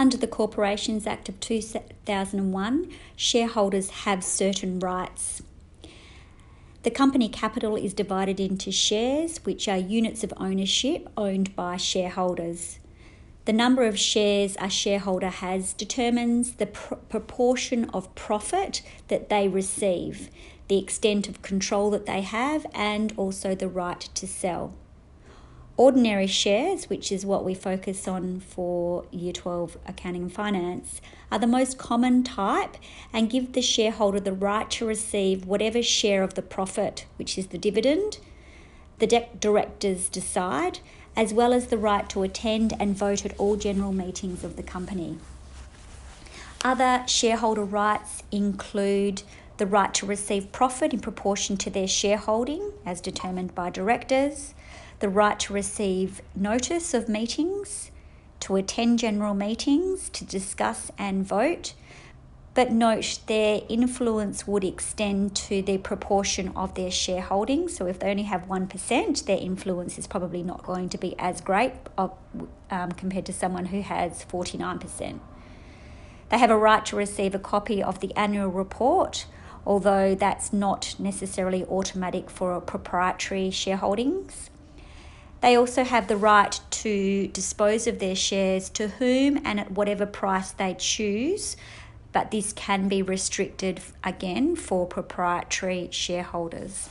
Under the Corporations Act of 2001, shareholders have certain rights. The company capital is divided into shares, which are units of ownership owned by shareholders. The number of shares a shareholder has determines the pr- proportion of profit that they receive, the extent of control that they have, and also the right to sell. Ordinary shares, which is what we focus on for Year 12 Accounting and Finance, are the most common type and give the shareholder the right to receive whatever share of the profit, which is the dividend, the de- directors decide, as well as the right to attend and vote at all general meetings of the company. Other shareholder rights include the right to receive profit in proportion to their shareholding, as determined by directors the right to receive notice of meetings, to attend general meetings, to discuss and vote. But note their influence would extend to the proportion of their shareholding. So if they only have 1%, their influence is probably not going to be as great um, compared to someone who has 49%. They have a right to receive a copy of the annual report, although that's not necessarily automatic for proprietary shareholdings. They also have the right to dispose of their shares to whom and at whatever price they choose, but this can be restricted again for proprietary shareholders.